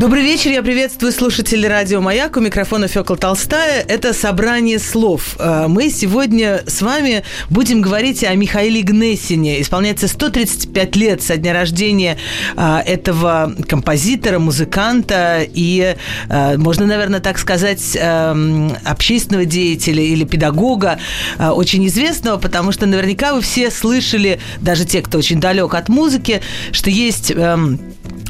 Добрый вечер, я приветствую слушателей радио «Маяк». У микрофона Фёкла Толстая. Это «Собрание слов». Э, мы сегодня с вами будем говорить о Михаиле Гнесине. Исполняется 135 лет со дня рождения э, этого композитора, музыканта и, э, можно, наверное, так сказать, общественного деятеля или педагога, очень известного, потому что наверняка вы все слышали, даже те, кто очень далек от музыки, что есть эм,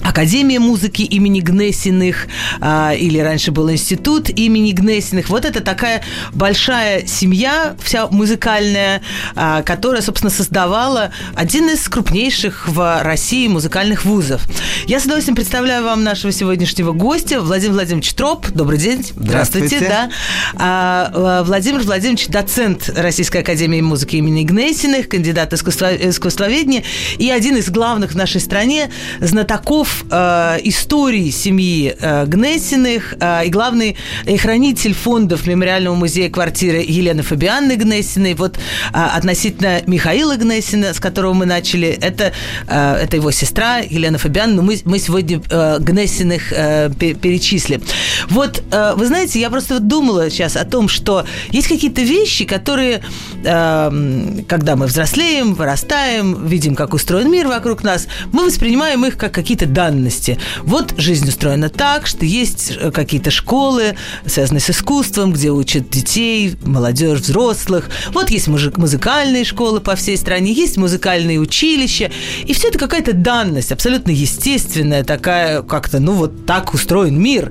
Академия музыки имени Гнесиных, а, или раньше был институт имени Гнесиных. Вот это такая большая семья, вся музыкальная, а, которая, собственно, создавала один из крупнейших в России музыкальных вузов. Я с удовольствием представляю вам нашего сегодняшнего гостя, Владимир Владимирович Троп. Добрый день. Здравствуйте. Здравствуйте. Да. А, а, Владимир Владимирович, доцент Российской Академии музыки имени Гнесиных, кандидат искусства, искусствоведения и один из главных в нашей стране знатоков э, истории семьи э, Гнесиных э, и главный и хранитель фондов Мемориального музея квартиры Елены Фабианны Гнесиной. Вот э, относительно Михаила Гнесина, с которого мы начали, это, э, это его сестра Елена Фабианна, но мы, мы сегодня э, Гнесиных э, перечислим. Вот, э, вы знаете, я просто думала сейчас о том, что есть какие-то вещи, которые, э, когда мы взрослеем, вырастаем, видим, как устроен мир вокруг нас, мы воспринимаем их как какие-то данности. Вот жизнь устроена так, что есть э, какие-то школы, связанные с искусством, где учат детей, молодежь, взрослых. Вот есть музыкальные школы по всей стране, есть музыкальные училища. И все это какая-то данность, абсолютно естественная, такая как-то, ну вот так устроен мир.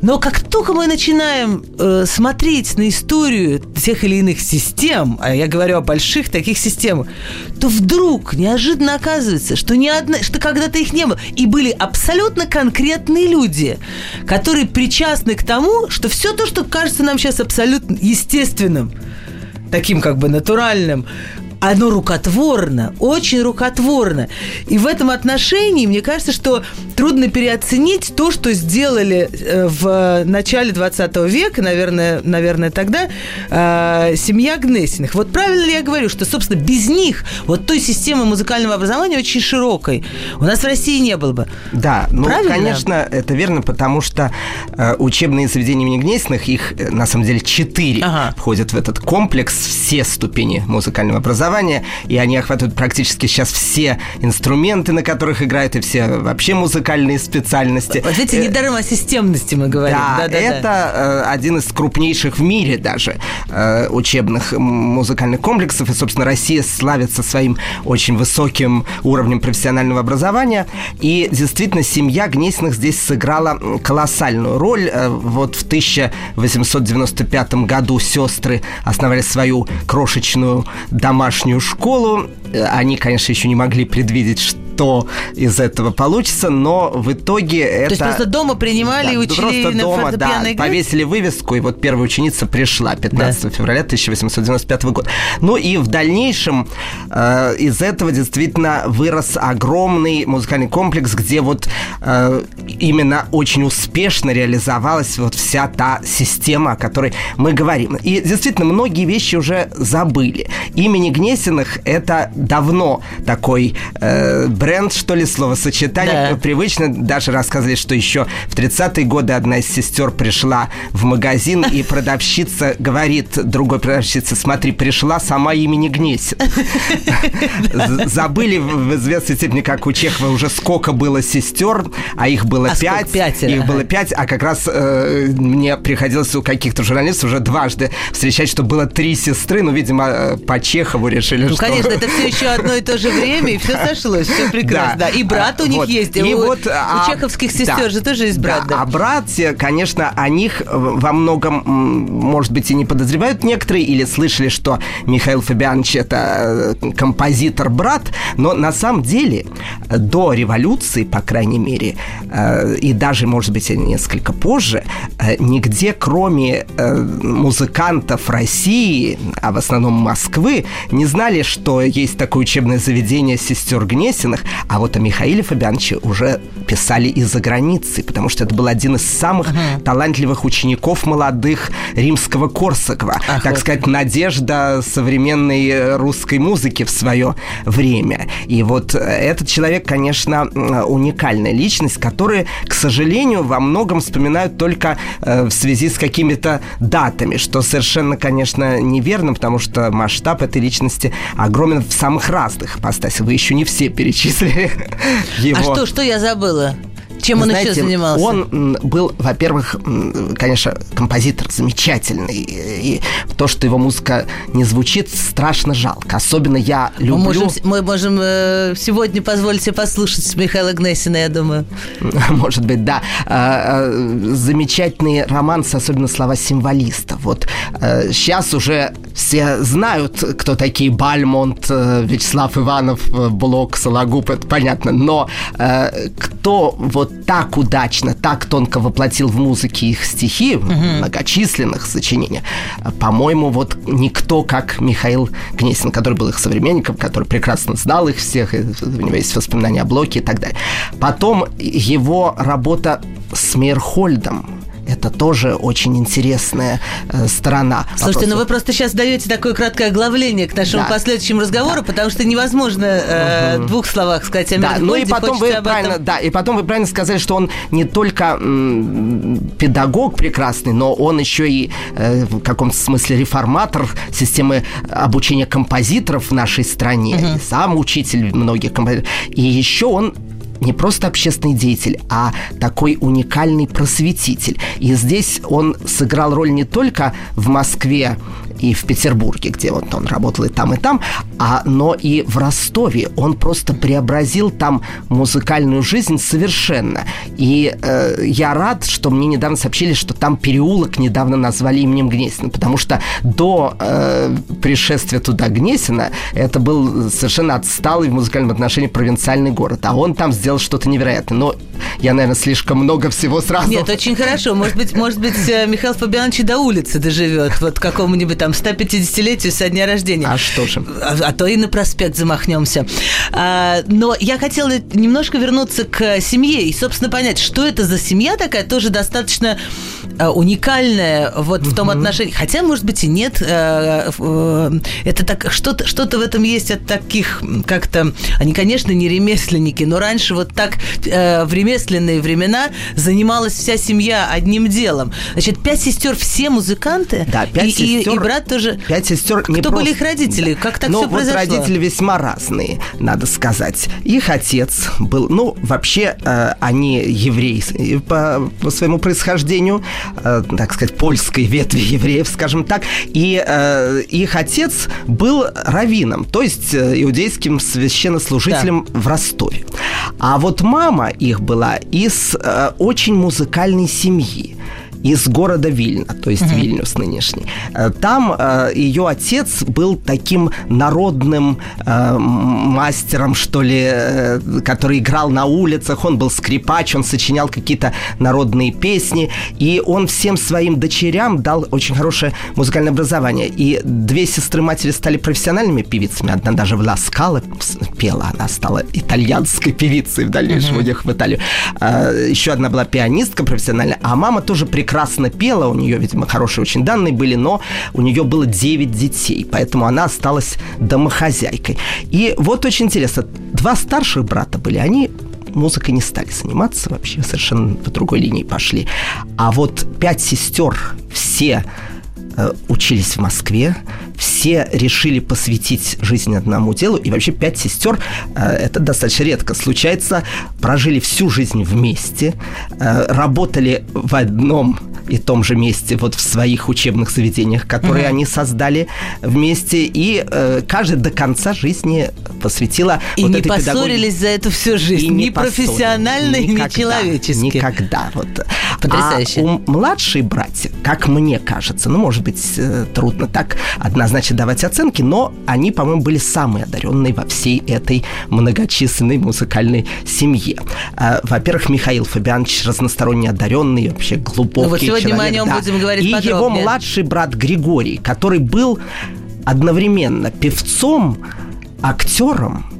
Но как только мы начинаем э, смотреть на историю тех или иных систем, а я говорю о больших таких системах, то вдруг неожиданно оказывается, что ни одна, что когда-то их не было. Были абсолютно конкретные люди, которые причастны к тому, что все то, что кажется нам сейчас абсолютно естественным, таким как бы натуральным, оно рукотворно, очень рукотворно. И в этом отношении, мне кажется, что трудно переоценить то, что сделали э, в начале 20 века, наверное, наверное тогда, э, семья Гнесиных. Вот правильно ли я говорю, что, собственно, без них вот той системы музыкального образования очень широкой у нас в России не было бы. Да, ну, правильно? конечно, это верно, потому что э, учебные заведения имени Гнесиных, их, э, на самом деле, четыре ага. входят в этот комплекс, все ступени музыкального образования образования, и они охватывают практически сейчас все инструменты, на которых играют, и все вообще музыкальные специальности. Вот видите, э, недаром о системности мы говорим. Да, да, да это да. один из крупнейших в мире даже э, учебных музыкальных комплексов, и, собственно, Россия славится своим очень высоким уровнем профессионального образования, и действительно семья Гнесиных здесь сыграла колоссальную роль. Э, вот в 1895 году сестры основали свою крошечную домашнюю домашнюю школу. Э, они, конечно, еще не могли предвидеть, что что из этого получится, но в итоге это... То есть просто дома принимали да, и учили просто на дома, да, играть? повесили вывеску, и вот первая ученица пришла 15 да. февраля 1895 года. Ну и в дальнейшем э, из этого действительно вырос огромный музыкальный комплекс, где вот э, именно очень успешно реализовалась вот вся та система, о которой мы говорим. И действительно, многие вещи уже забыли. Имени Гнесиных это давно такой э, бренд, что ли, словосочетание да. привычно. Даже рассказывали, что еще в 30-е годы одна из сестер пришла в магазин, и продавщица говорит другой продавщице, смотри, пришла сама имени Гнесин. Забыли в известной степени, как у Чехова уже сколько было сестер, а их было а пять. Их было пять, а как раз э, мне приходилось у каких-то журналистов уже дважды встречать, что было три сестры, ну, видимо, э, по Чехову решили, ну, что... Ну, конечно, это все еще одно и то же время, и все сошлось, все прекрасно. Да. И брат у них есть. И у, вот, у а, чеховских сестер же тоже есть брат. Да. да. А братья, конечно, о них во многом, может быть, и не подозревают некоторые, или слышали, что Михаил Фабианович это э, композитор-брат, но на самом деле до революции, по крайней мере, э, и даже, может быть, несколько позже, э, нигде, кроме музыкантов России, а в основном Москвы, не знали, что есть такое учебное заведение сестер Гнесиных, а вот о Михаиле Фабиановиче уже писали из-за границы, потому что это был один из самых uh-huh. талантливых учеников молодых римского Корсакова. Ах, так вот. сказать, надежда современной русской музыки в свое время. И вот этот человек, конечно, уникальная личность, которую, к сожалению, во многом вспоминают только э, в связи с какими-то датами, что совершенно, конечно, неверно, потому что масштаб этой личности огромен в самых разных ипостасях. Вы еще не все перечислили его. А что, что я забыла? Чем Вы он знаете, еще занимался? Он был, во-первых, конечно, композитор замечательный. И то, что его музыка не звучит, страшно жалко. Особенно я люблю... Мы можем, мы можем э, сегодня позволить себе послушать Михаила Гнесина, я думаю. Может быть, да. А, а, замечательный романс, особенно слова символиста. Вот сейчас э, уже все знают, кто такие Бальмонт, э, Вячеслав Иванов, Блок, Сологуб, это понятно. Но кто вот так удачно, так тонко воплотил в музыке их стихи, угу. многочисленных сочинениях, по-моему, вот никто, как Михаил Гнесин, который был их современником, который прекрасно знал их всех, у него есть воспоминания о Блоке и так далее. Потом его работа с Мейерхольдом, это тоже очень интересная э, сторона. Слушайте, ну вы просто сейчас даете такое краткое оглавление к нашему да. последующему разговору, да. потому что невозможно э, угу. двух словах сказать о да, ну и потом вы правильно, да, и потом вы правильно сказали, что он не только м, педагог прекрасный, но он еще и э, в каком-то смысле реформатор системы обучения композиторов в нашей стране, угу. сам учитель многих композиторов. И еще он не просто общественный деятель, а такой уникальный просветитель. И здесь он сыграл роль не только в Москве и в Петербурге, где вот он работал и там, и там, а, но и в Ростове. Он просто преобразил там музыкальную жизнь совершенно. И э, я рад, что мне недавно сообщили, что там переулок недавно назвали именем Гнесина, потому что до э, пришествия туда Гнесина это был совершенно отсталый в музыкальном отношении провинциальный город, а он там сделал что-то невероятное. Но я, наверное, слишком много всего сразу. Нет, очень хорошо. Может быть, может быть, э, Михаил Фабианович до улицы доживет, вот какому-нибудь там 150-летию со дня рождения. А что же? А, а то и на проспект замахнемся. А, но я хотела немножко вернуться к семье и, собственно, понять, что это за семья такая, тоже достаточно а, уникальная вот в том отношении. Хотя, может быть, и нет. А, это так что-то что в этом есть от таких как-то... Они, конечно, не ремесленники, но раньше вот так э, в ремесленные времена занималась вся семья одним делом. Значит, пять сестер все музыканты. Да, пять и, сестер. И, и брат тоже. Пять сестер. Кто были их родители? Да. Как так Но все вот произошло? родители весьма разные, надо сказать. Их отец был, ну, вообще э, они евреи по, по своему происхождению, э, так сказать, польской ветви евреев, скажем так. И э, их отец был раввином, то есть э, иудейским священнослужителем да. в Ростове. А вот мама их была из э, очень музыкальной семьи из города Вильна, то есть угу. Вильнюс нынешний. Э, там э, ее отец был таким народным э, мастером, что ли, который играл на улицах, он был скрипач, он сочинял какие-то народные песни, и он всем своим дочерям дал очень хорошее музыкальное образование. И две сестры матери стали профессиональными певицами, одна даже в Ласкало пела, она стала итальянской певицей в дальнейшем, угу. уехав в Италию. Э, еще одна была пианистка профессиональная, а мама тоже прекрасно прекрасно пела, у нее, видимо, хорошие очень данные были, но у нее было 9 детей, поэтому она осталась домохозяйкой. И вот очень интересно, два старших брата были, они музыкой не стали заниматься вообще, совершенно по другой линии пошли. А вот пять сестер, все Э, учились в Москве, все решили посвятить жизнь одному делу, и вообще пять сестер, э, это достаточно редко случается, прожили всю жизнь вместе, э, работали в одном и том же месте, вот в своих учебных заведениях, которые угу. они создали вместе, и э, каждый до конца жизни посвятила и вот не этой поссорились педагогике. за это всю жизнь, И ни профессионально, поссорились. ни Никогда, человечески. Никогда. Вот. Потрясающе. А у младшие братья, как мне кажется, ну, может быть, э, трудно так однозначно давать оценки, но они, по-моему, были самые одаренные во всей этой многочисленной музыкальной семье. А, Во-первых, Михаил Фабианович разносторонне одаренный, вообще глубокий Ну вот сегодня мы о человек, нем да. будем говорить И его подробнее. младший брат Григорий, который был одновременно певцом, актером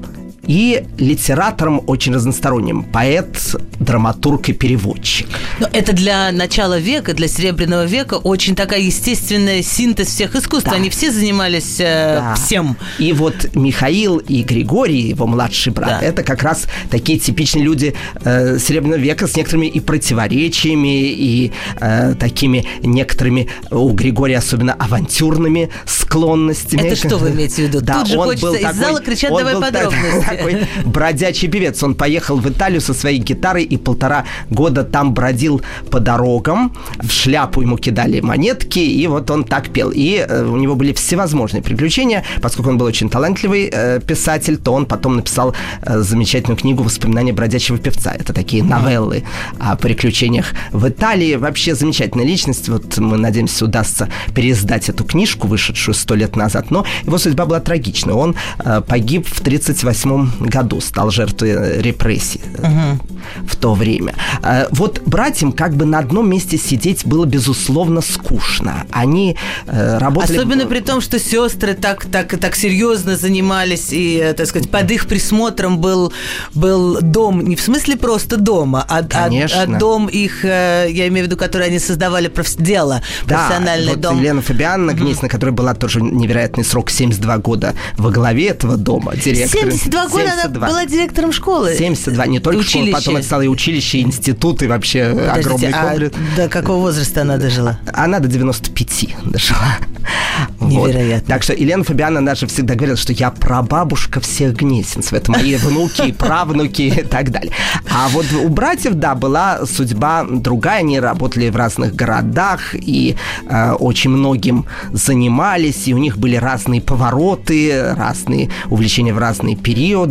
и литератором очень разносторонним. Поэт, драматург и переводчик. Но это для начала века, для Серебряного века очень такая естественная синтез всех искусств. Да. Они все занимались э, Да. всем. И вот Михаил и Григорий, его младший брат, Да. это как раз такие типичные люди э, Серебряного века с некоторыми и противоречиями, и э, такими некоторыми, у Григория особенно авантюрными склонностями. Это что вы имеете в виду? Да, Тут же он хочется был из зала кричать, «Давай подробности». такой бродячий певец. Он поехал в Италию со своей гитарой и полтора года там бродил по дорогам. В шляпу ему кидали монетки, и вот он так пел. И э, у него были всевозможные приключения. Поскольку он был очень талантливый э, писатель, то он потом написал э, замечательную книгу «Воспоминания бродячего певца». Это такие новеллы о приключениях в Италии. Вообще замечательная личность. Вот мы надеемся, удастся переиздать эту книжку, вышедшую сто лет назад. Но его судьба была трагична. Он погиб в 1938 году, стал жертвой э, репрессий э, в то время. Э, Вот братьям как бы на одном месте сидеть было, безусловно, скучно. Они работали... Особенно при том, что сестры так, так, так серьезно занимались, и, так сказать, под их присмотром был, был дом, не в смысле просто дома, а, а- Конечно. а дом их, я имею в виду, который они создавали, дело, профессиональный вот дом. Елена Фабиановна Гнесина, которая была тоже невероятный срок 72 года во главе этого дома, директором. 72 года 72. она была директором школы. 72, не только Училище. потом это стало и училище, и институт, и вообще Подождите, огромный а комплекс. до какого возраста она дожила? Она до 95 дожила. Вот. Невероятно. Так что Елена Фабиановна даже всегда говорила, что я прабабушка всех Гнесинцев. Это мои внуки, правнуки и так далее. А вот у братьев, да, была судьба другая. Они работали в разных городах и э, очень многим занимались. И у них были разные повороты, разные увлечения в разные периоды.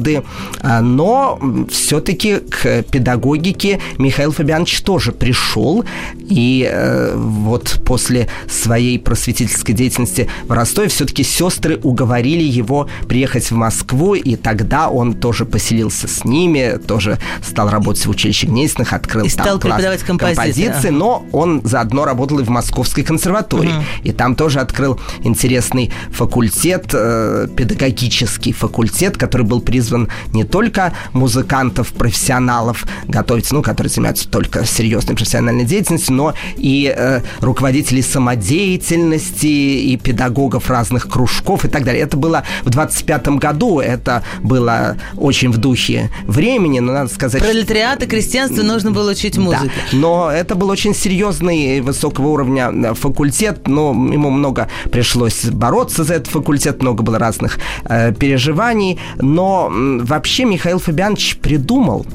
А, Но все-таки к педагогике Михаил Фабианович тоже пришел. И э, вот после своей просветительской деятельности в Ростове все-таки сестры уговорили его приехать в Москву, и тогда он тоже поселился с ними, тоже стал работать в училище Гнесиных, открыл И там стал класс преподавать композиции, композиции, но он заодно работал и в Московской консерватории. И там тоже открыл интересный факультет, э, педагогический факультет, который был призван не только музыкантов, профессионалов готовить, ну, которые занимаются только серьезной профессиональной деятельностью, но и э, руководителей самодеятельности, и педагогов разных кружков и так далее. Это было в 25 году, это было очень в духе времени, но надо сказать, Пролетариат и крестьянство нужно было учить музыке. да. Но это был очень серьезный высокого уровня э, факультет, но ему много пришлось бороться за этот факультет, много было разных э, переживаний. Но вообще Михаил Фабианович придумал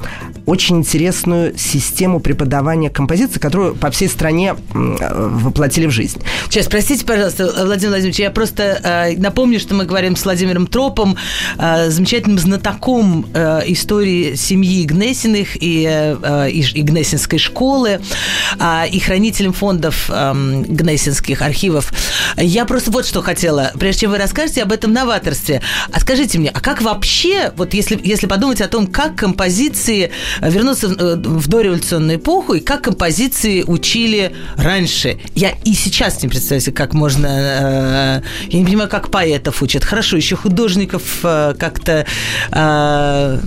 очень интересную систему преподавания композиции, которую по всей стране э, воплотили в жизнь. Сейчас, простите, пожалуйста, Владимир Владимирович, я просто э, напомню, что мы говорим с Владимиром Тропом, э, замечательным знатоком э, истории семьи Гнесиных и, э, э, и, и Гнесинской школы, э, и хранителем фондов э, Гнесинских архивов. Я просто вот что хотела, прежде чем вы расскажете об этом новаторстве, а скажите мне, а как вообще, вот если, если подумать о том, как композиции э, вернуться в, э, в дореволюционную эпоху, и как композиции учили раньше. Я и сейчас не представляю себе, как можно... э, я не понимаю, как поэтов учат. Хорошо, еще художников э, как-то... э,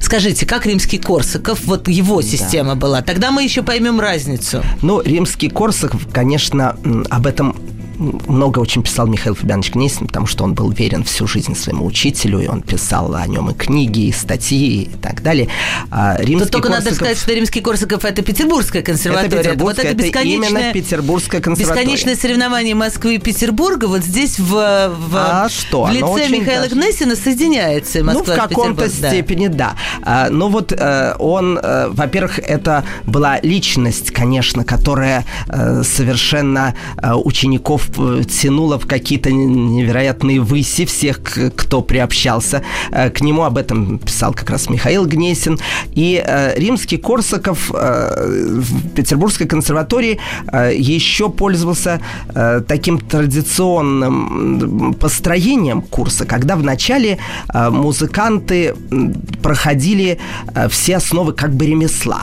скажите, как римский Корсаков, вот его система была. Тогда мы еще поймем разницу. Ну, римский Корсаков, конечно, об этом много очень писал Михаил Фабианович Гнесин, потому что он был верен всю жизнь своему учителю, и он писал о нем и книги, и статьи, и так далее. А римский Тут только Корсаков... надо сказать, что римский Корсаков – это Петербургская консерватория. Это, вот это, это именно Петербургская консерватория. Бесконечное соревнование Москвы и Петербурга вот здесь в, в, а что? в лице Михаила даже... Гнесина соединяется Москва Ну, в каком-то степени, да. да. Но вот э, он, э, во-первых, это была личность, конечно, которая э, совершенно учеников тянула в какие-то невероятные выси всех, кто приобщался к нему. Об этом писал как раз Михаил Гнесин. И римский Корсаков в Петербургской консерватории еще пользовался таким традиционным построением курса, когда вначале музыканты проходили все основы как бы ремесла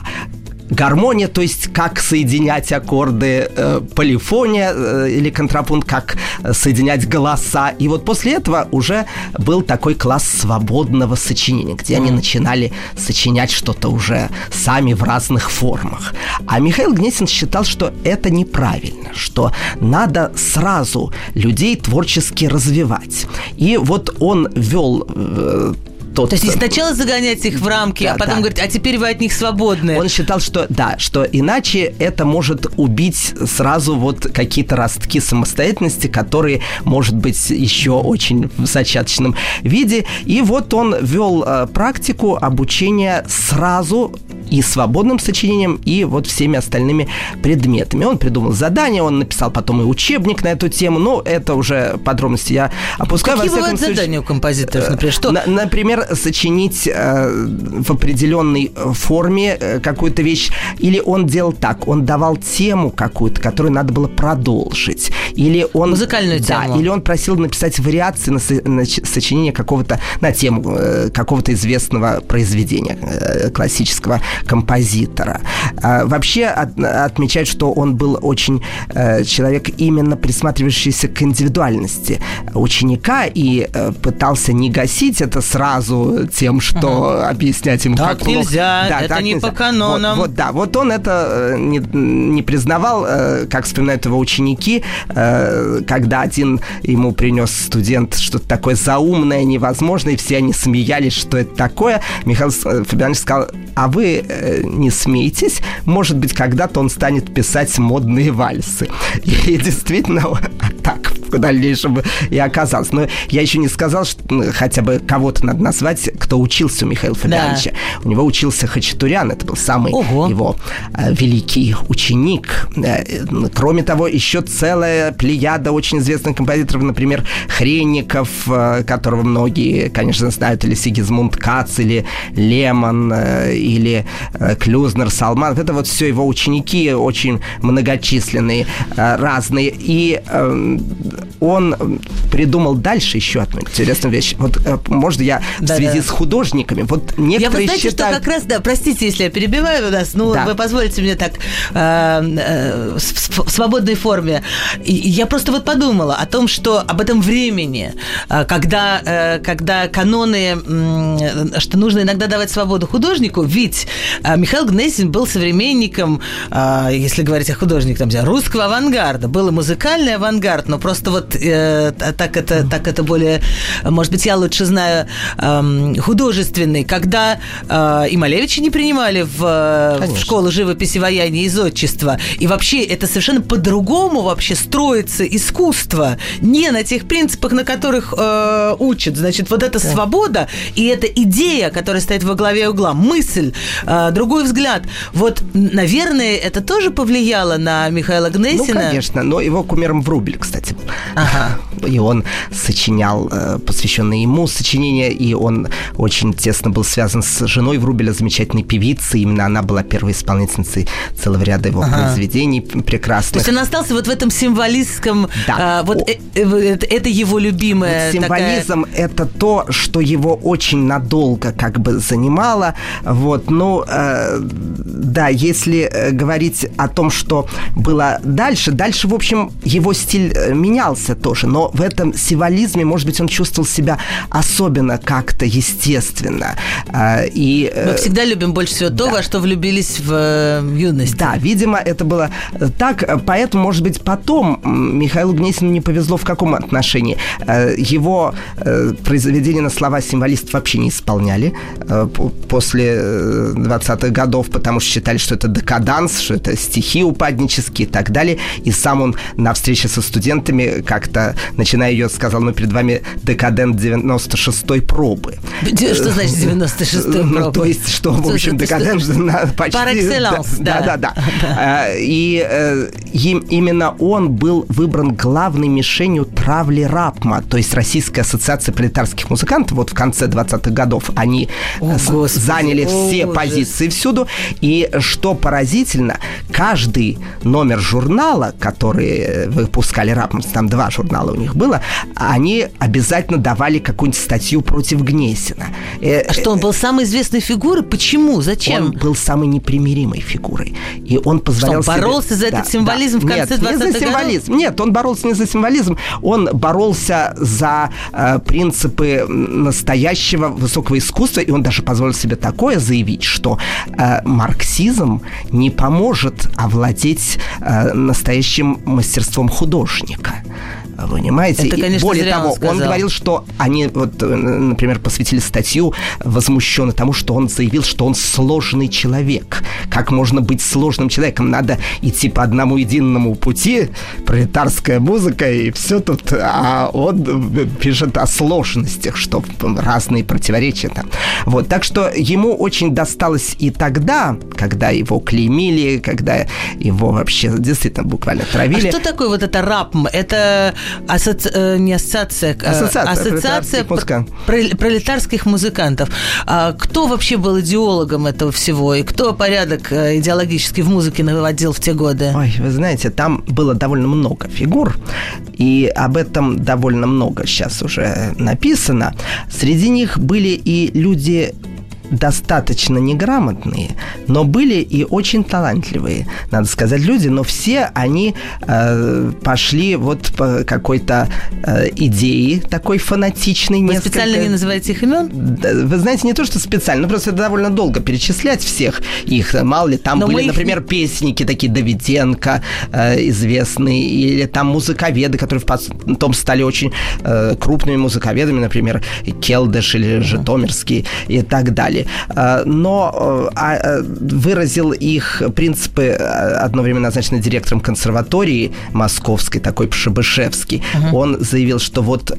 гармония, то есть как соединять аккорды, э, полифония э, или контрапункт, как соединять голоса. И вот после этого уже был такой класс свободного сочинения, где они начинали сочинять что-то уже сами в разных формах. А Михаил Гнесин считал, что это неправильно, что надо сразу людей творчески развивать. И вот он вел э, тот... То есть сначала загонять их в рамки, да, а потом да. говорить, а теперь вы от них свободны. Он считал, что да, что иначе это может убить сразу вот какие-то ростки самостоятельности, которые, может быть, еще очень в зачаточном виде. И вот он вел э, практику обучения сразу и свободным сочинением, и вот всеми остальными предметами. Он придумал задание, он написал потом и учебник на эту тему, но это уже подробности я опускаю. Какие бывают случае, задания у композиторов, например? Что? На, например, сочинить э, в определенной форме э, какую-то вещь, или он делал так, он давал тему какую-то, которую надо было продолжить, или он... Музыкальную да, тему. или он просил написать вариации на, со, на сочинение какого-то, на тему э, какого-то известного произведения э, классического композитора. А, вообще от, отмечают, что он был очень э, человек именно присматривающийся к индивидуальности ученика и э, пытался не гасить это сразу тем, что uh-huh. объяснять ему так как нельзя, да, это так не нельзя. по канонам. Вот, вот, да, вот он это э, не, не признавал, э, как вспоминают его ученики, э, когда один ему принес студент что-то такое заумное, невозможное, и все они смеялись, что это такое. Михаил Фабианович сказал, а вы э, не смейтесь, может быть, когда-то он станет писать модные вальсы. И действительно, так в дальнейшем и оказалось. Но я еще не сказал, что ну, хотя бы кого-то надо назвать, кто учился у Михаила Фабиановича. Да. У него учился Хачатурян, это был самый Ого. его э, великий ученик. Э, кроме того, еще целая плеяда очень известных композиторов, например, Хренников, э, которого многие, конечно, знают, или Сигизмунд Кац, или Лемон, э, или э, Клюзнер, Салман. Это вот все его ученики, очень многочисленные, э, разные. И э, он придумал дальше еще одну интересную вещь. Вот, э, может, я да, в связи да. с художниками. Вот некоторые я, вы знаете, считают... что как раз, да, простите, если я перебиваю нас, ну, да. вы позволите мне так э, э, в свободной форме. И я просто вот подумала о том, что об этом времени, э, когда, э, когда каноны, э, что нужно иногда давать свободу художнику, ведь э, Михаил Гнесин был современником, э, если говорить о художнике, там, русского авангарда. Был и музыкальный авангард, но просто вот э, так, это, так это более, может быть, я лучше знаю, э, художественный, когда э, и Малевича не принимали в, в школу живописи, ваяния и зодчества. И вообще это совершенно по-другому вообще строится искусство. Не на тех принципах, на которых э, учат. Значит, вот эта да. свобода и эта идея, которая стоит во главе угла, мысль, э, другой взгляд. Вот, наверное, это тоже повлияло на Михаила Гнесина? Ну, конечно, но его кумиром Врубель, кстати, был. Ага. И он сочинял э, посвященные ему сочинения, и он очень тесно был связан с женой Врубеля, замечательной певицей. Именно она была первой исполнительницей целого ряда его ага. произведений прекрасных. То есть он остался вот в этом символистском... Да. А, вот э, э, это его любимое... Вот символизм такая... – это то, что его очень надолго как бы занимало. Вот, ну, э, да, если э, говорить о том, что было дальше, дальше, в общем, его стиль э, менялся тоже, но в этом символизме, может быть, он чувствовал себя особенно как-то естественно. А, и, Мы э, всегда любим больше всего то, да. во что влюбились в э, юности. Да, видимо, это было так, поэтому, может быть, потом Михаилу Гнесину не повезло в каком отношении. Э, его произведения на слова символист вообще не исполняли после 20-х годов, потому что считали, что это декаданс, что это стихи упаднические и так далее. И сам он на встрече со студентами как-то, начиная ее, сказал, ну, перед вами декадент 96-й пробы. Что значит 96-й пробы? Ну, то есть, что, в общем, декадент почти... Excellence, да. Да, да, да. И э, именно он был выбран главной мишенью травли Рапма, то есть Российская ассоциация пролетарских музыкантов. Вот в конце 20-х годов они О, заняли все позиции всюду. И что поразительно, каждый номер журнала, который выпускали Рапман, там два журнала у них было, они обязательно давали какую-нибудь статью против Гнесина. Э, что, он был самой известной фигурой? Почему? Зачем? Он был самой непримиримой фигурой. И он позволял что, он боролся себе... за этот да, символизм да. в конце Нет, не за символизм. Годов? Нет, он боролся не за символизм, он боролся за э, принципы настоящего высокого искусства, и он даже позволил себе такое заявить, что э, марксизм не поможет овладеть э, настоящим мастерством художника. Понимаете? Это, конечно, более того, он, он говорил, что они, вот, э, например, посвятили статью возмущенно тому, что он заявил, что он сложный человек. Как можно быть сложным человеком? Надо идти по одному единому пути, пролетарская музыка и все тут. А он пишет о сложностях, что разные противоречия там. Вот, так что ему очень досталось и тогда, когда его клеймили, когда его вообще действительно буквально травили. А что такое вот это РАПМ? Это Асоци... Э, не ассоциация, а ассоциация, ассоциация пролетарских, музыкантов. пролетарских музыкантов. А кто вообще был идеологом этого всего? И кто порядок э, идеологически в музыке наводил в те годы? Ой, вы знаете, там было довольно много фигур, и об этом довольно много сейчас уже написано. Среди них были и люди достаточно неграмотные, но были и очень талантливые, надо сказать, люди, но все они э, пошли вот по какой-то э, идее такой фанатичной. Вы несколько... специально не называете их имен? Вы знаете, не то, что специально, просто это довольно долго перечислять всех их. Мало ли, там но были, их... например, песники такие Давиденко э, известные, или там музыковеды, которые потом стали очень э, крупными музыковедами, например, Келдыш или Житомирский и так далее. Э, но э, а, э, выразил их принципы одно время назначенный директором консерватории московской, такой Пшебышевский. Uh-huh. Он заявил, что вот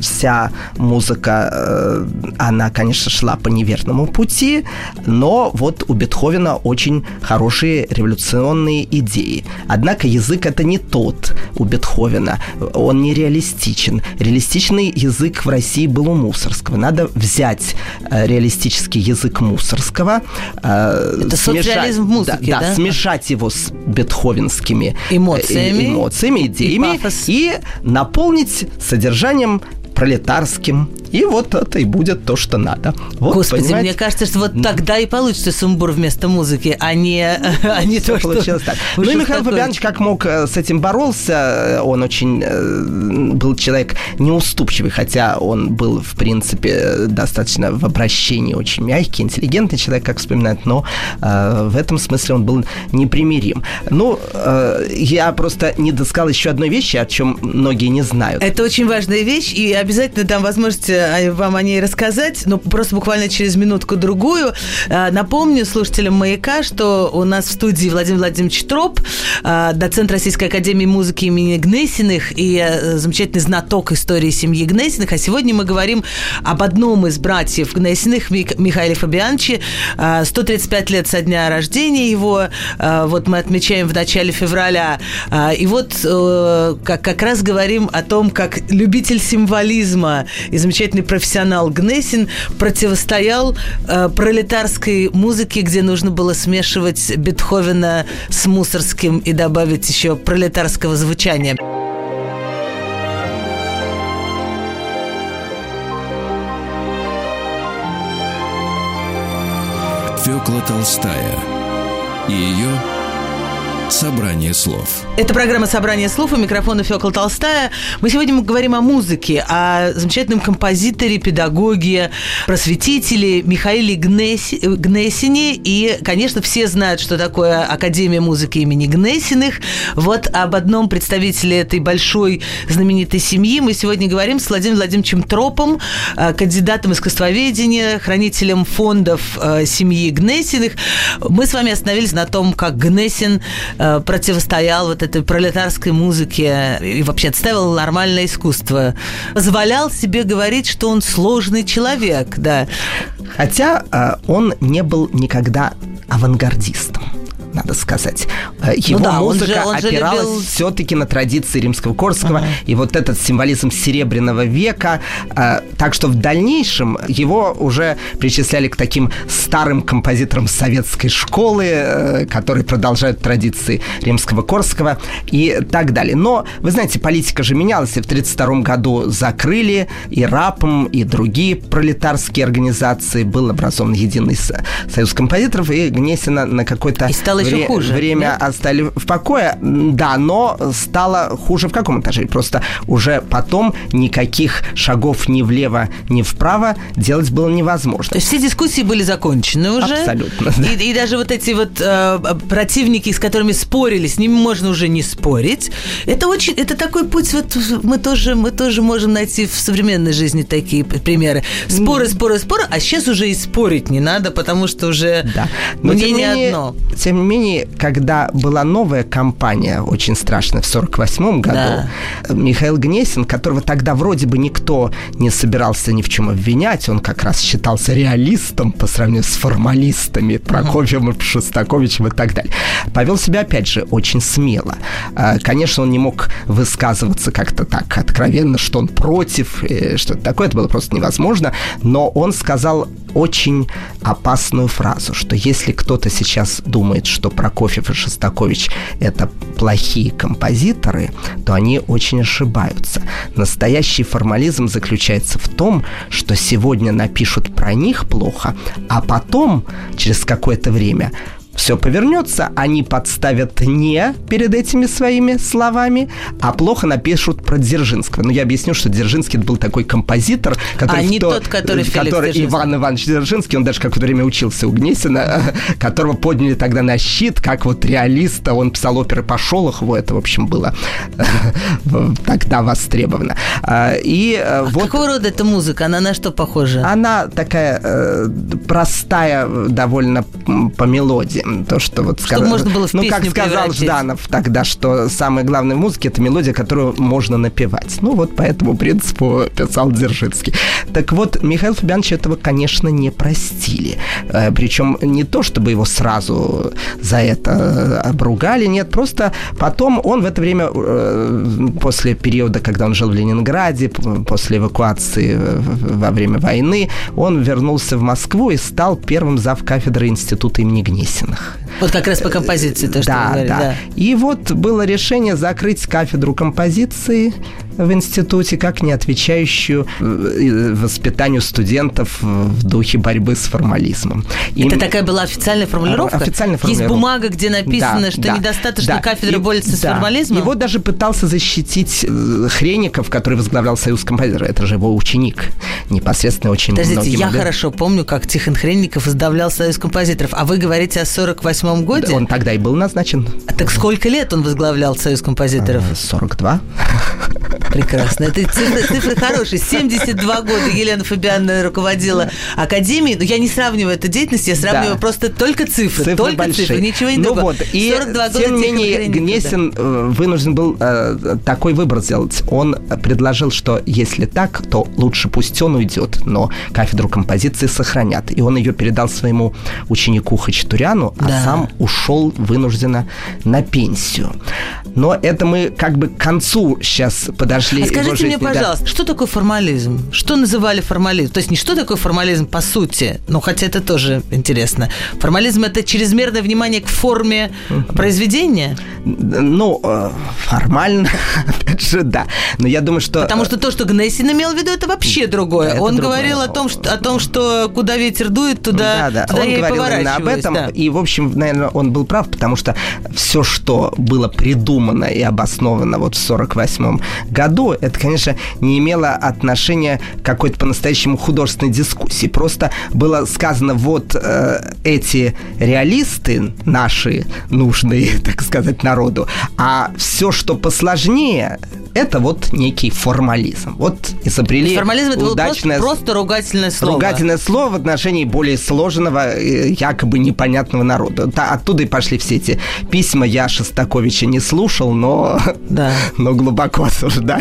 вся музыка, она, конечно, шла по неверному пути, но вот у Бетховена очень хорошие революционные идеи. Однако язык это не тот у Бетховена, он не реалистичен. Реалистичный язык в России был у Мусорского. Надо взять реалистический русский язык Мусорского. Э, Это смешать, социализм в музыке, да, да? Да, смешать его с бетховенскими эмоциями, эмоциями идеями и, и наполнить содержанием пролетарским. И вот это и будет то, что надо. Вот, Господи, понимаете? мне кажется, что вот тогда и получится сумбур вместо музыки, а не, а не то, получилось что... так. Ну и Михаил Фабианович как мог э, с этим боролся. Он очень э, был человек неуступчивый, хотя он был, в принципе, достаточно в обращении очень мягкий, интеллигентный человек, как вспоминают, но э, в этом смысле он был непримирим. Ну, я просто не досказал еще одной вещи, о чем многие не знают. Это очень важная вещь, и обязательно дам возможность э, вам о ней рассказать, но просто буквально через минутку-другую. Э, напомню слушателям «Маяка», что у нас в студии Владимир Владимирович Троп, э, доцент Российской Академии музыки имени Гнесиных и замечательный знаток истории семьи Гнесиных. А сегодня мы говорим об одном из братьев Гнесиных, Михаиле Фабиановиче. 135 лет со дня рождения его. Вот мы отмечаем в начале февраля. И вот как, как раз говорим о том, как любитель символизма журнализма и замечательный профессионал Гнесин противостоял э, пролетарской музыке, где нужно было смешивать Бетховена с Мусорским и добавить еще пролетарского звучания. Фёкла Толстая и ее Собрание слов. Это программа «Собрание слов» у микрофона Фёкла Толстая. Мы сегодня говорим о музыке, о замечательном композиторе, педагоге, просветителе Михаиле Гнесси, Гнессине. И, конечно, все знают, что такое Академия музыки имени Гнессиных. Вот об одном представителе этой большой знаменитой семьи мы сегодня говорим с Владимиром Владимировичем Тропом, э, кандидатом искусствоведения, хранителем фондов э, семьи Гнессиных. Мы с вами остановились на том, как Гнессин Э, противостоял вот этой пролетарской музыке и вообще отставил нормальное искусство. Позволял себе говорить, что он сложный человек, да. Хотя э, он не был никогда авангардистом надо сказать. Э, его ну да, музыка он же, он опиралась любил... все-таки на традиции римского Корского ага. и вот этот символизм Серебряного века. Э, так что в дальнейшем его уже причисляли к таким старым композиторам советской школы, э, которые продолжают традиции римского Корского и так далее. Но, вы знаете, политика же менялась, и в 1932 году закрыли и РАПом, и другие пролетарские организации. Был образован единый союз композиторов, и Гнесина на какой-то... И еще хуже. Время нет? оставили в покое, да, но стало хуже в каком этаже? Просто уже потом никаких шагов ни влево, ни вправо делать было невозможно. То есть все дискуссии были закончены уже? Абсолютно. Да. И, и даже вот эти вот э, противники, с которыми спорили, с ними можно уже не спорить. Это очень, это такой путь, вот мы тоже, мы тоже можем найти в современной жизни такие примеры. Споры, споры, споры, а сейчас уже и спорить не надо, потому что уже да. Но мнение тем не менее, одно. Тем не менее, когда была новая кампания, очень страшная, в 48 году, да. Михаил Гнесин, которого тогда вроде бы никто не собирался ни в чем обвинять, он как раз считался реалистом по сравнению с формалистами Прокофьевым, uh-huh. Шостаковичем и так далее, повел себя, опять же, очень смело. А, конечно, он не мог высказываться как-то так откровенно, что он против, что-то такое, это было просто невозможно, но он сказал очень опасную фразу, что если кто-то сейчас думает, что Прокофьев и Шостакович – это плохие композиторы, то они очень ошибаются. Настоящий формализм заключается в том, что сегодня напишут про них плохо, а потом, через какое-то время, все повернется, они подставят не перед этими своими словами, а плохо напишут про Дзержинского. Но ну, я объясню, что Дзержинский был такой композитор, который... А не то, тот, который Который Иван Иванович Дзержинский, он даже какое-то время учился у Гнесина, которого подняли тогда на щит, как вот реалиста, он писал оперы по Шолохову, это, в общем, было тогда востребовано. А, и э, а вот... какого рода эта музыка? Она на что похожа? Она такая э, простая довольно по мелодии то, что вот... Чтобы можно было в Ну, как сказал Жданов тогда, что самое главное в музыке – это мелодия, которую можно напевать. Ну, вот по этому принципу писал Дзержинский. Так вот, Михаил Фабианович этого, конечно, не простили. Э, Причем не то, чтобы его сразу за это обругали, нет, просто потом он в это время, э, после периода, когда он жил в Ленинграде, после эвакуации во время войны, он вернулся в Москву и стал первым зав кафедры Института имени Гнесина данных. Вот как раз по композиции то, что да, вы говорили, да. да. И вот было решение закрыть кафедру композиции в институте как не отвечающую э, воспитанию студентов в духе борьбы с формализмом. И Это такая была официальная формулировка? Официальная формулировка. Есть бумага, где написано, да, что да, недостаточно да. кафедра борется с да. формализмом? Его даже пытался защитить э, Хреников, который возглавлял Союз композиторов. Это же его ученик. Непосредственно очень Подождите, я модель... хорошо помню, как Тихон Хренников возглавлял Союз композиторов. А вы говорите о 48-м годе? Да, он тогда и был назначен. А так сколько лет он возглавлял Союз композиторов? 42. Прекрасно. Это цифры, цифры хорошие. 72 года Елена Фабиановна руководила Академией. Но я не сравниваю эту деятельность, я сравниваю да. просто только цифры. цифры только большие. цифры, ничего не ну другого. Вот. И 42 года тем не менее Гнесин. Э, вынужден был э, такой выбор сделать. Он предложил, что если так, то лучше пусть он уйдет, но кафедру композиции сохранят. И он ее передал своему ученику Хачатуряну, а сам ушел вынужденно на пенсию. Но это мы как бы к концу сейчас подошли А скажите мне, пожалуйста, да. что такое формализм? Что называли формализм? То есть не что такое формализм по сути, ну хотя это тоже интересно. Формализм это чрезмерное внимание к форме произведения? Ну, э, формально, опять же, да. Но я думаю, что... Потому что то, что Гнессин имел в виду, это вообще другое. Это Он другое. говорил о том, что, о том, что куда ветер дует, туда, да, да. туда Он я говорил именно об этом. Да. И, в общем, наверное, он был прав, потому что все, что было придумано и обосновано вот в 48 году, это, конечно, не имело отношения к какой-то по-настоящему художественной дискуссии. Просто было сказано, вот э, эти реалисты наши, нужные, так сказать, народу, а все, что посложнее, это вот некий формализм. Вот изобрели формализм это удачное... просто, просто ругательное слово. Ругательное слово в отношении более сложенного, э, якобы непонятного народа. Оттуда и пошли все эти письма. Я Шостаковича не слушал, но, да. но глубоко осуждаю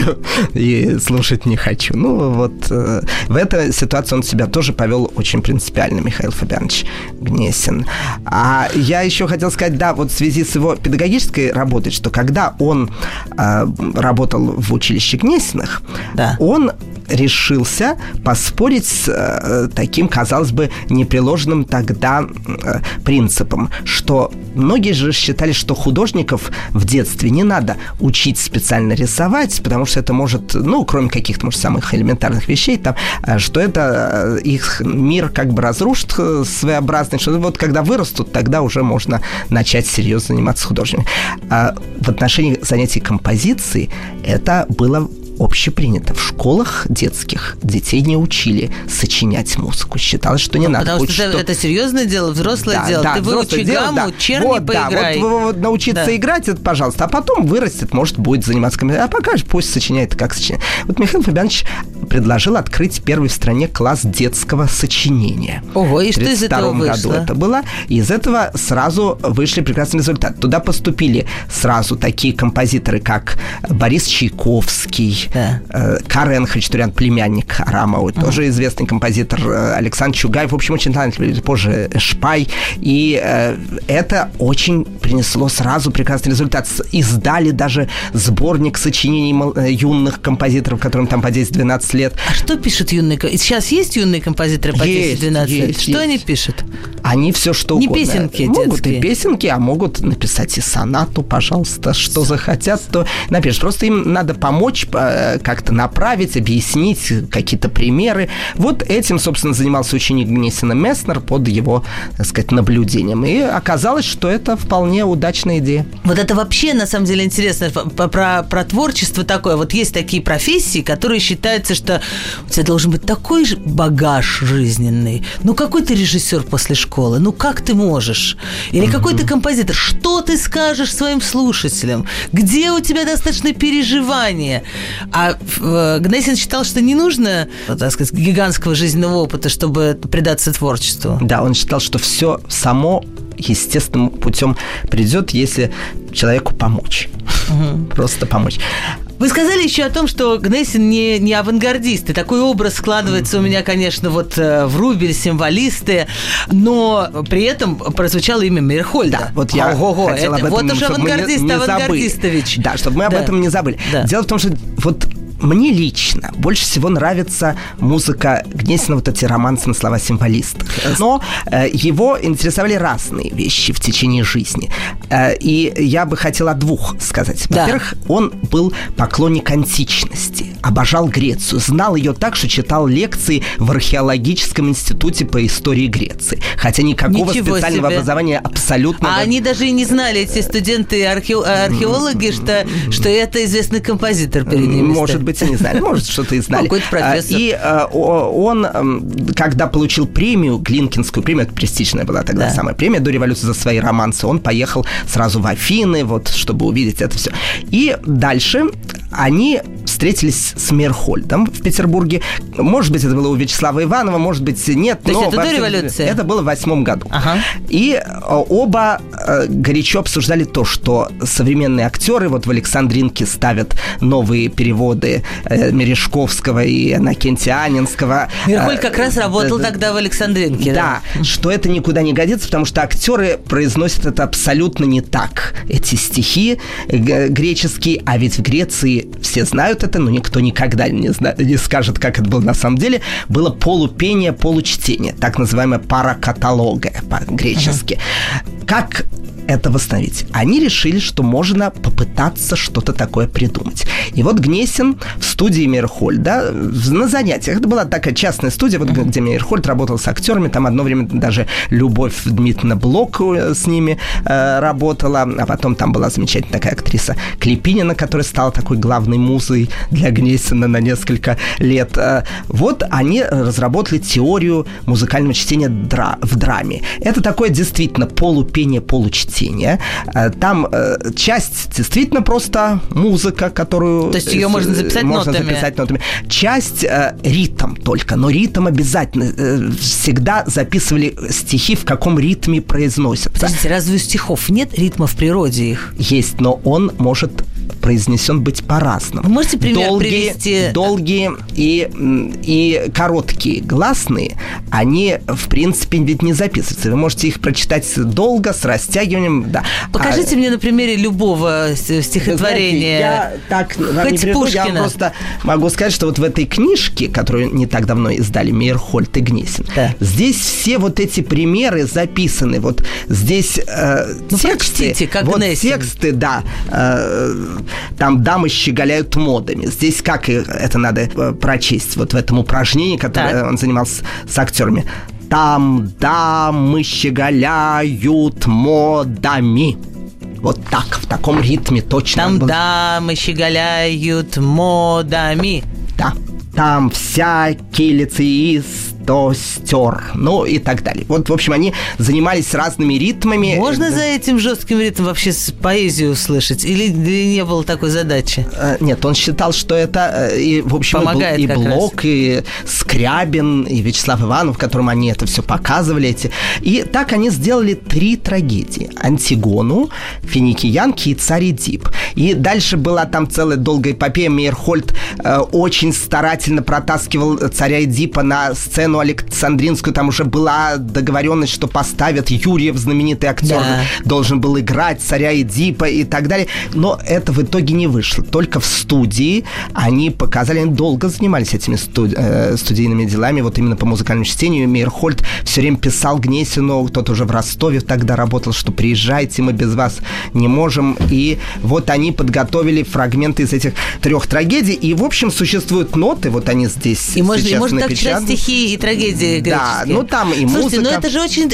и слушать не хочу. Ну вот э, в этой ситуации он себя тоже повел очень принципиально, Михаил Фабианович Гнесин. А я еще хотел сказать, да, вот в связи с его педагогической работой, что когда он э, работал в училище Гнесиных, да. он решился поспорить с э, таким, казалось бы, непреложным тогда э, принципом, что многие же считали, что художников в детстве не надо учить специально рисовать, потому что это может, ну, кроме каких-то, может, самых элементарных вещей, там, э, что это э, их мир как бы разрушит э, своеобразный, что вот когда вырастут, тогда уже можно начать серьезно заниматься художником. А в отношении занятий композицией это было общепринято. В школах детских детей не учили сочинять музыку. Считалось, что не ну, надо. Потому что, что это серьезное дело, взрослое да, дело. Да, Ты выучи гамму, да. черни вот, поиграй. Да, вот, вот научиться да. играть, это пожалуйста. А потом вырастет, может, будет заниматься компьютером. А пока пусть сочиняет, как сочиняет. Вот Михаил Фабианович предложил открыть первый в стране класс детского сочинения. Ого, и что из этого вышло? году это было. И из этого сразу вышли прекрасный результат. Туда поступили сразу такие композиторы, как Борис Чайковский, да. Э, Карен Хачатурян, племянник Арамова, uh тоже известный композитор э, Александр Чугаев, в общем, очень талантливый, позже Шпай. И э, это очень принесло сразу прекрасный результат. Издали даже сборник сочинений юных композиторов, которым там по 10-12 лет. А что пишут юные Сейчас есть юные композиторы по 10-12 лет? Что есть. они пишут? Они все что Не угодно. песенки Могут детские. и песенки, а могут написать и сонату, пожалуйста, что захотят, то напишут. Просто им надо помочь Э, как-то направить, объяснить какие-то примеры. Вот этим, собственно, занимался ученик Гнесина Месснер под его, так сказать, наблюдением. И оказалось, что это вполне удачная идея. Вот это вообще, на самом деле, интересно про, про, про творчество такое. Вот есть такие профессии, которые считаются, что у тебя должен быть такой же багаж жизненный. Ну, какой ты режиссер после школы? Ну, как ты можешь? Или mm-hmm. какой ты композитор? Что ты скажешь своим слушателям? Где у тебя достаточно переживания? А э, Гнесин считал, что не нужно, так сказать, гигантского жизненного опыта, чтобы предаться творчеству. Да, он считал, что все само естественным путем придет, если человеку помочь. Угу. Просто помочь. Вы сказали еще о том, что Гнессин не, не авангардист. И такой образ складывается у меня, конечно, вот э, в Рубель, символисты, но при этом прозвучало имя Мирхольда. Да, вот я Ого-го, хотел это, об этом, Вот уже авангардист, авангардистович. Да, чтобы мы да. об этом не забыли. Да. Дело в том, что вот мне лично больше всего нравится музыка Гнесина, вот эти романсы на слова символистов. Но э, его интересовали разные вещи в течение жизни. Э, и я бы хотела двух сказать. Да. Во-первых, он был поклонник античности, обожал Грецию, знал ее так, что читал лекции в археологическом институте по истории Греции. Хотя никакого Ничего специального себе. образования абсолютно... А они даже и не знали, эти студенты археологи, что, что это известный композитор перед ними. Может быть и не знали. Может, что-то и знали. Какой-то профессор. И э, он, когда получил премию, Глинкинскую премию, это престижная была тогда да. самая премия до революции за свои романсы, он поехал сразу в Афины, вот, чтобы увидеть это все. И дальше они встретились с Мерхольдом в Петербурге. Может быть, это было у Вячеслава Иванова, может быть, нет. То но есть это до революции? Это было в восьмом году. Ага. И э, оба э, горячо обсуждали то, что современные актеры вот в Александринке ставят новые переводы э, Мережковского и Анакентианинского. Мерхольд как раз работал тогда в Александринке. Да, да, что это никуда не годится, потому что актеры произносят это абсолютно не так. Эти стихи греческие, а ведь в Греции все знают это, но никто никогда не, зна- не скажет, как это было на самом деле, было полупение, получтение, так называемая паракаталога по-гречески. Uh-huh. Как это восстановить. Они решили, что можно попытаться что-то такое придумать. И вот Гнесин в студии Мейерхольда на занятиях, это была такая частная студия, вот где Мейерхольд работал с актерами, там одно время даже Любовь Дмитриевна Блок э, с ними э, работала, а потом там была замечательная такая актриса Клепинина, которая стала такой главной музой для Гнесина на несколько лет. Э, вот они разработали теорию музыкального чтения дра- в драме. Это такое действительно полупение, получтение чтения. Э, там э, часть действительно просто музыка, которую... То есть ее можно записать можно нотами? записать нотами. Часть э, ритм только, но ритм обязательно. Всегда записывали стихи, в каком ритме произносятся. Подождите, разве у стихов нет ритма в природе их? Есть, но он может произнесен быть по-разному. Вы можете пример долгие, привести? Долгие и, и короткие гласные, они, в принципе, ведь не записываются. Вы можете их прочитать долго, с растягиванием. Да. Покажите а, мне на примере любого стихотворения. Знаете, я так вам Хоть не приду, Пушкина. я просто могу сказать, что вот в этой книжке, которую не так давно издали Мейерхольд и Гнесин, да. здесь все вот эти примеры записаны. Вот здесь э, ну, тексты, прочтите, как вот Гнесин. тексты, да, э, там дамы щеголяют модами. Здесь как это надо э, прочесть вот в этом упражнении, которое так. он занимался с актерами. Там дамы щеголяют модами. Вот так, в таком ритме точно. Там дамы щеголяют модами. Да. Там всякий лицеист то стер, ну и так далее. Вот, в общем, они занимались разными ритмами. Можно за этим жестким ритмом вообще поэзию услышать? Или, или не было такой задачи? Нет, он считал, что это и, в общем, Помогает и, и Блок, раз. и Скрябин, и Вячеслав Иванов, которым они это все показывали. Эти. И так они сделали три трагедии. Антигону, Финикиянки и Царь Эдип. И дальше была там целая долгая эпопея. Мейерхольд э, очень старательно протаскивал царя Эдипа на сцену Александринскую, там уже была договоренность, что поставят Юрьев, знаменитый актер, да. должен был играть царя Эдипа и так далее. Но это в итоге не вышло. Только в студии они показали, они долго занимались этими студи- э, студийными делами, вот именно по музыкальному чтению. Мейерхольд все время писал Гнесину, тот уже в Ростове тогда работал, что приезжайте, мы без вас не можем. И вот они подготовили фрагменты из этих трех трагедий. И, в общем, существуют ноты, вот они здесь И можно, и можно так читать стихи и трагедии Да, ну там и Слушайте, музыка. ну это же очень,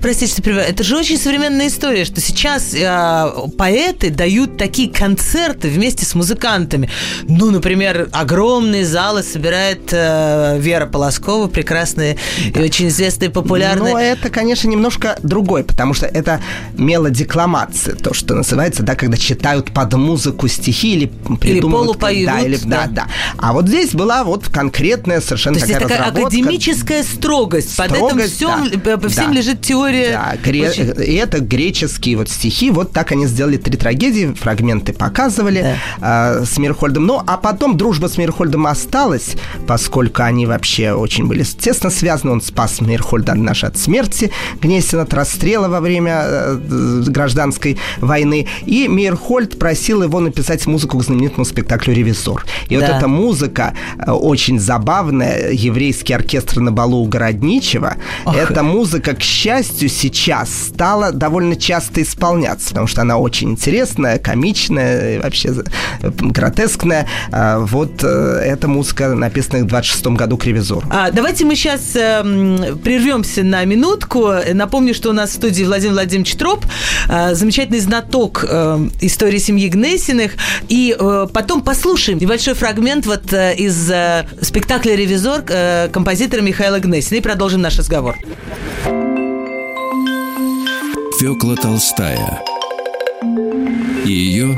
простите, что это же очень современная история, что сейчас э, поэты дают такие концерты вместе с музыкантами. Ну, например, огромные залы собирает э, Вера Полоскова, прекрасная да. и очень известная популярная. Но это, конечно, немножко другой, потому что это мелодекламация, то, что называется, да, когда читают под музыку стихи или придумывают... Или полупоют. Да, или, да, да, да. А вот здесь была вот конкретная совершенно то такая такая академическая строгость. строгость Под этим всем, да, по всем да. лежит теория. Да, гре... Очень... и это греческие вот стихи. Вот так они сделали три трагедии, фрагменты показывали да. э, с Мирхольдом. Ну, а потом дружба с Мирхольдом осталась, поскольку они вообще очень были тесно связаны. Он спас Мирхольда наш от смерти, Гнесин от расстрела во время э, гражданской войны. И Мирхольд просил его написать музыку к знаменитому спектаклю «Ревизор». И да. вот эта музыка э, очень забавная, еврейский оркестр на балу у Городничева. Ох. Эта музыка, к счастью, сейчас стала довольно часто исполняться, потому что она очень интересная, комичная, вообще гротескная. Вот эта музыка написана в 26 году к ревизору. А, давайте мы сейчас э, прервемся на минутку. Напомню, что у нас в студии Владимир Владимирович Троп, э, замечательный знаток э, истории семьи Гнесиных. И э, потом послушаем небольшой фрагмент вот э, из э, спектакля «Ревизор» э, композитора Михаила Гнесина. И продолжим наш разговор. Фёкла Толстая и ее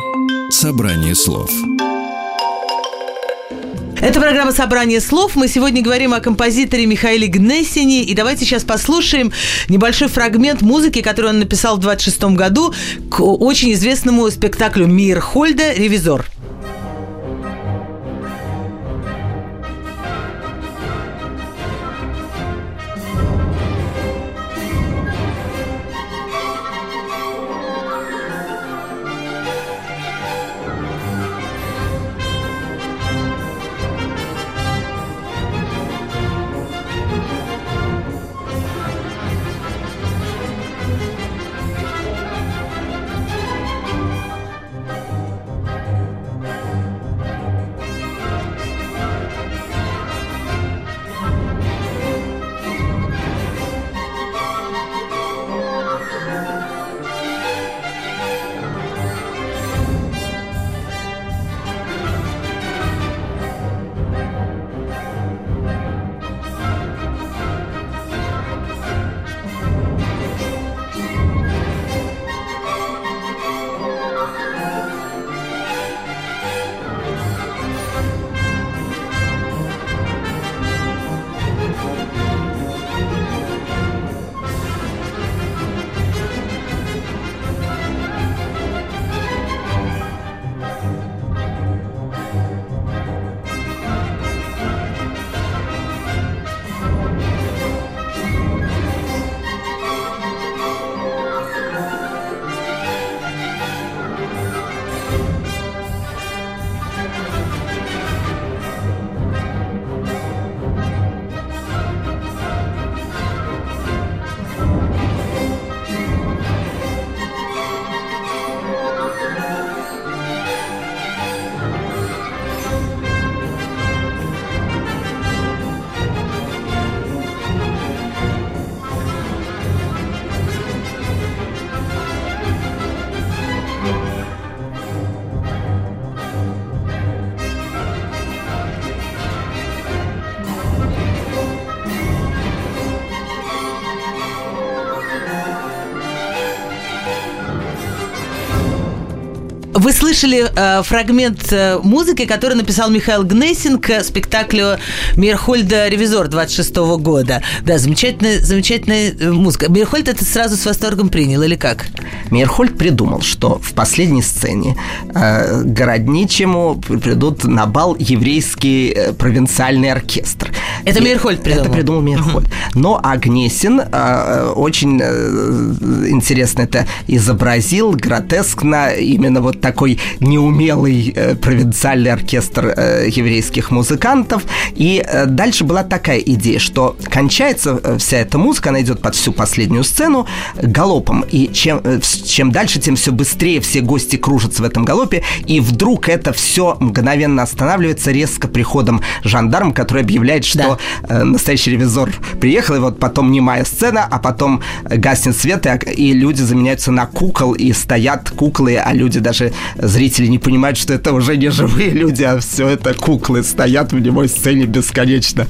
собрание слов. Это программа «Собрание слов». Мы сегодня говорим о композиторе Михаиле Гнессине. И давайте сейчас послушаем небольшой фрагмент музыки, который он написал в 26 году к очень известному спектаклю «Мир Хольда. Ревизор». Вы слышали э, фрагмент э, музыки, который написал Михаил Гнесин к спектаклю Мирхольда «Ревизор» 26 года. Да, замечательная, замечательная э, музыка. Мирхольд это сразу с восторгом принял или как? Мирхольд придумал, что в последней сцене э, городничему придут на бал еврейский э, провинциальный оркестр. Это И Мирхольд придумал? Это придумал Мирхольд. Но Агнесин э, очень э, интересно это изобразил, гротескно, именно вот такой неумелый э, провинциальный оркестр э, еврейских музыкантов. И э, дальше была такая идея, что кончается э, вся эта музыка, она идет под всю последнюю сцену галопом. И чем, э, чем дальше, тем все быстрее все гости кружатся в этом галопе. И вдруг это все мгновенно останавливается резко приходом жандарма, который объявляет, что да. Э, настоящий ревизор приехал, и вот потом немая сцена, а потом гаснет свет, и, и люди заменяются на кукол, и стоят куклы, а люди даже, зрители не понимают, что это уже не живые люди, а все это куклы стоят в немой сцене бесконечно.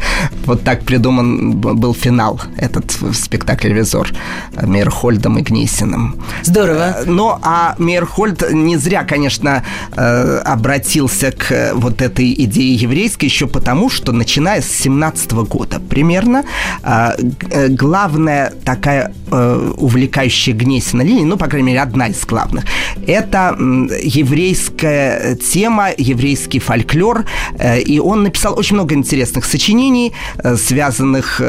Вот так придуман был финал этот спектакль «Ревизор» Мейерхольдом и Гнесиным. Здорово. Э, но а Мейерхольд не зря, конечно, э, обратился к вот этой идее еврейской еще потому, что начиная с 17 года примерно э, главная такая увлекающая Гнесина линия, ну, по крайней мере, одна из главных, это еврейская тема, еврейский фольклор, и он написал очень много интересных сочинений, связанных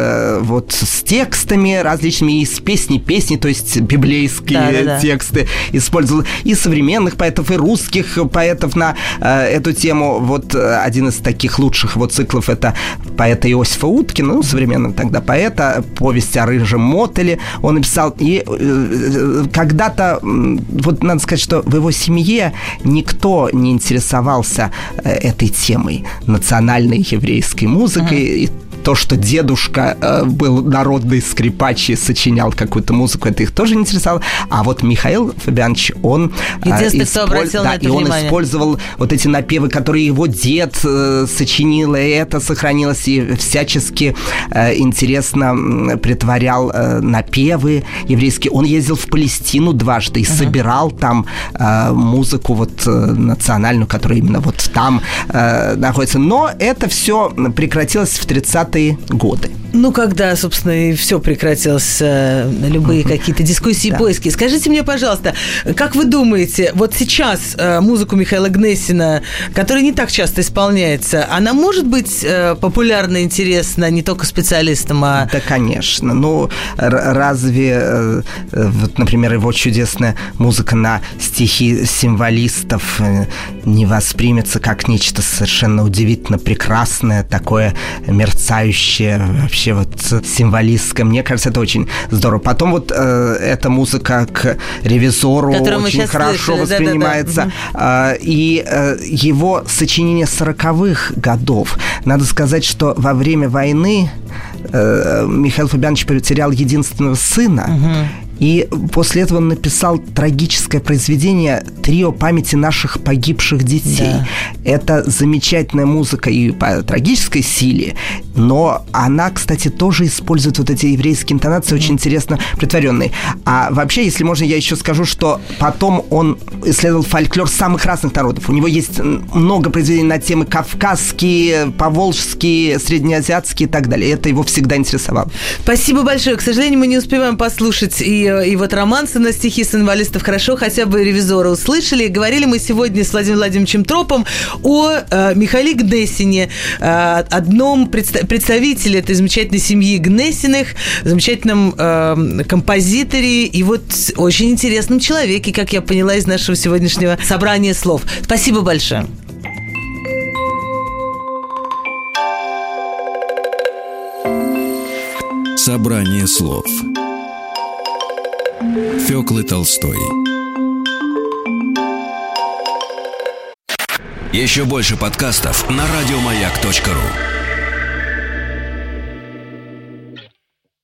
вот с текстами различными, из песни песни, то есть библейские да, да, да. тексты, использовал и современных поэтов, и русских поэтов на э, эту тему. Вот э, один из таких лучших вот циклов это поэта Иосифа Уткина, ну, современного тогда поэта, повесть о рыжем мотеле он написал. И э, э когда-то, вот надо сказать, что в его семье никто не интересовался э, этой темой национальной еврейской музыкой. Uh-huh. И то, что дедушка э, был народный скрипач и сочинял какую-то музыку, это их тоже интересовало. А вот Михаил Фабианович, он... Э, Единственный, исполь... да, и внимание. он использовал вот эти напевы, которые его дед э, сочинил, и это сохранилось, и всячески э, интересно притворял э, напевы еврейские. Он ездил в Палестину дважды и uh-huh. собирал там э, музыку вот э, национальную, которая именно вот там э, находится. Но это все прекратилось в 30 20 годы. Ну, когда, собственно, и все прекратилось, э, любые какие-то дискуссии, да. поиски. Скажите мне, пожалуйста, как вы думаете, вот сейчас э, музыку Михаила Гнесина, которая не так часто исполняется, она может быть э, популярна, интересна не только специалистам, а... Да, конечно. Ну, разве, вот, например, его чудесная музыка на стихи символистов не воспримется как нечто совершенно удивительно прекрасное, такое мерцающее вообще вообще вот символистское. Мне кажется, это очень здорово. Потом вот э, эта музыка к ревизору Которую очень хорошо слышали. воспринимается. Да, да, да. И э, его сочинение 40-х годов. Надо сказать, что во время войны э, Михаил Фабианович потерял единственного сына. Угу. И после этого он написал трагическое произведение «Трио памяти наших погибших детей». Да. Это замечательная музыка и по трагической силе, но она, кстати, тоже использует вот эти еврейские интонации, очень интересно притворенные. А вообще, если можно, я еще скажу, что потом он исследовал фольклор самых разных народов. У него есть много произведений на темы кавказские, поволжские, среднеазиатские и так далее. Это его всегда интересовало. Спасибо большое. К сожалению, мы не успеваем послушать и и, вот романсы на стихи с инвалидов хорошо хотя бы ревизора услышали. Говорили мы сегодня с Владимиром Владимировичем Тропом о э, Михаиле Гнесине, э, одном предста- представителе этой замечательной семьи Гнесиных, замечательном э, композиторе и вот очень интересном человеке, как я поняла из нашего сегодняшнего собрания слов. Спасибо большое. Собрание слов Фёклы Толстой. Еще больше подкастов на радиомаяк.ру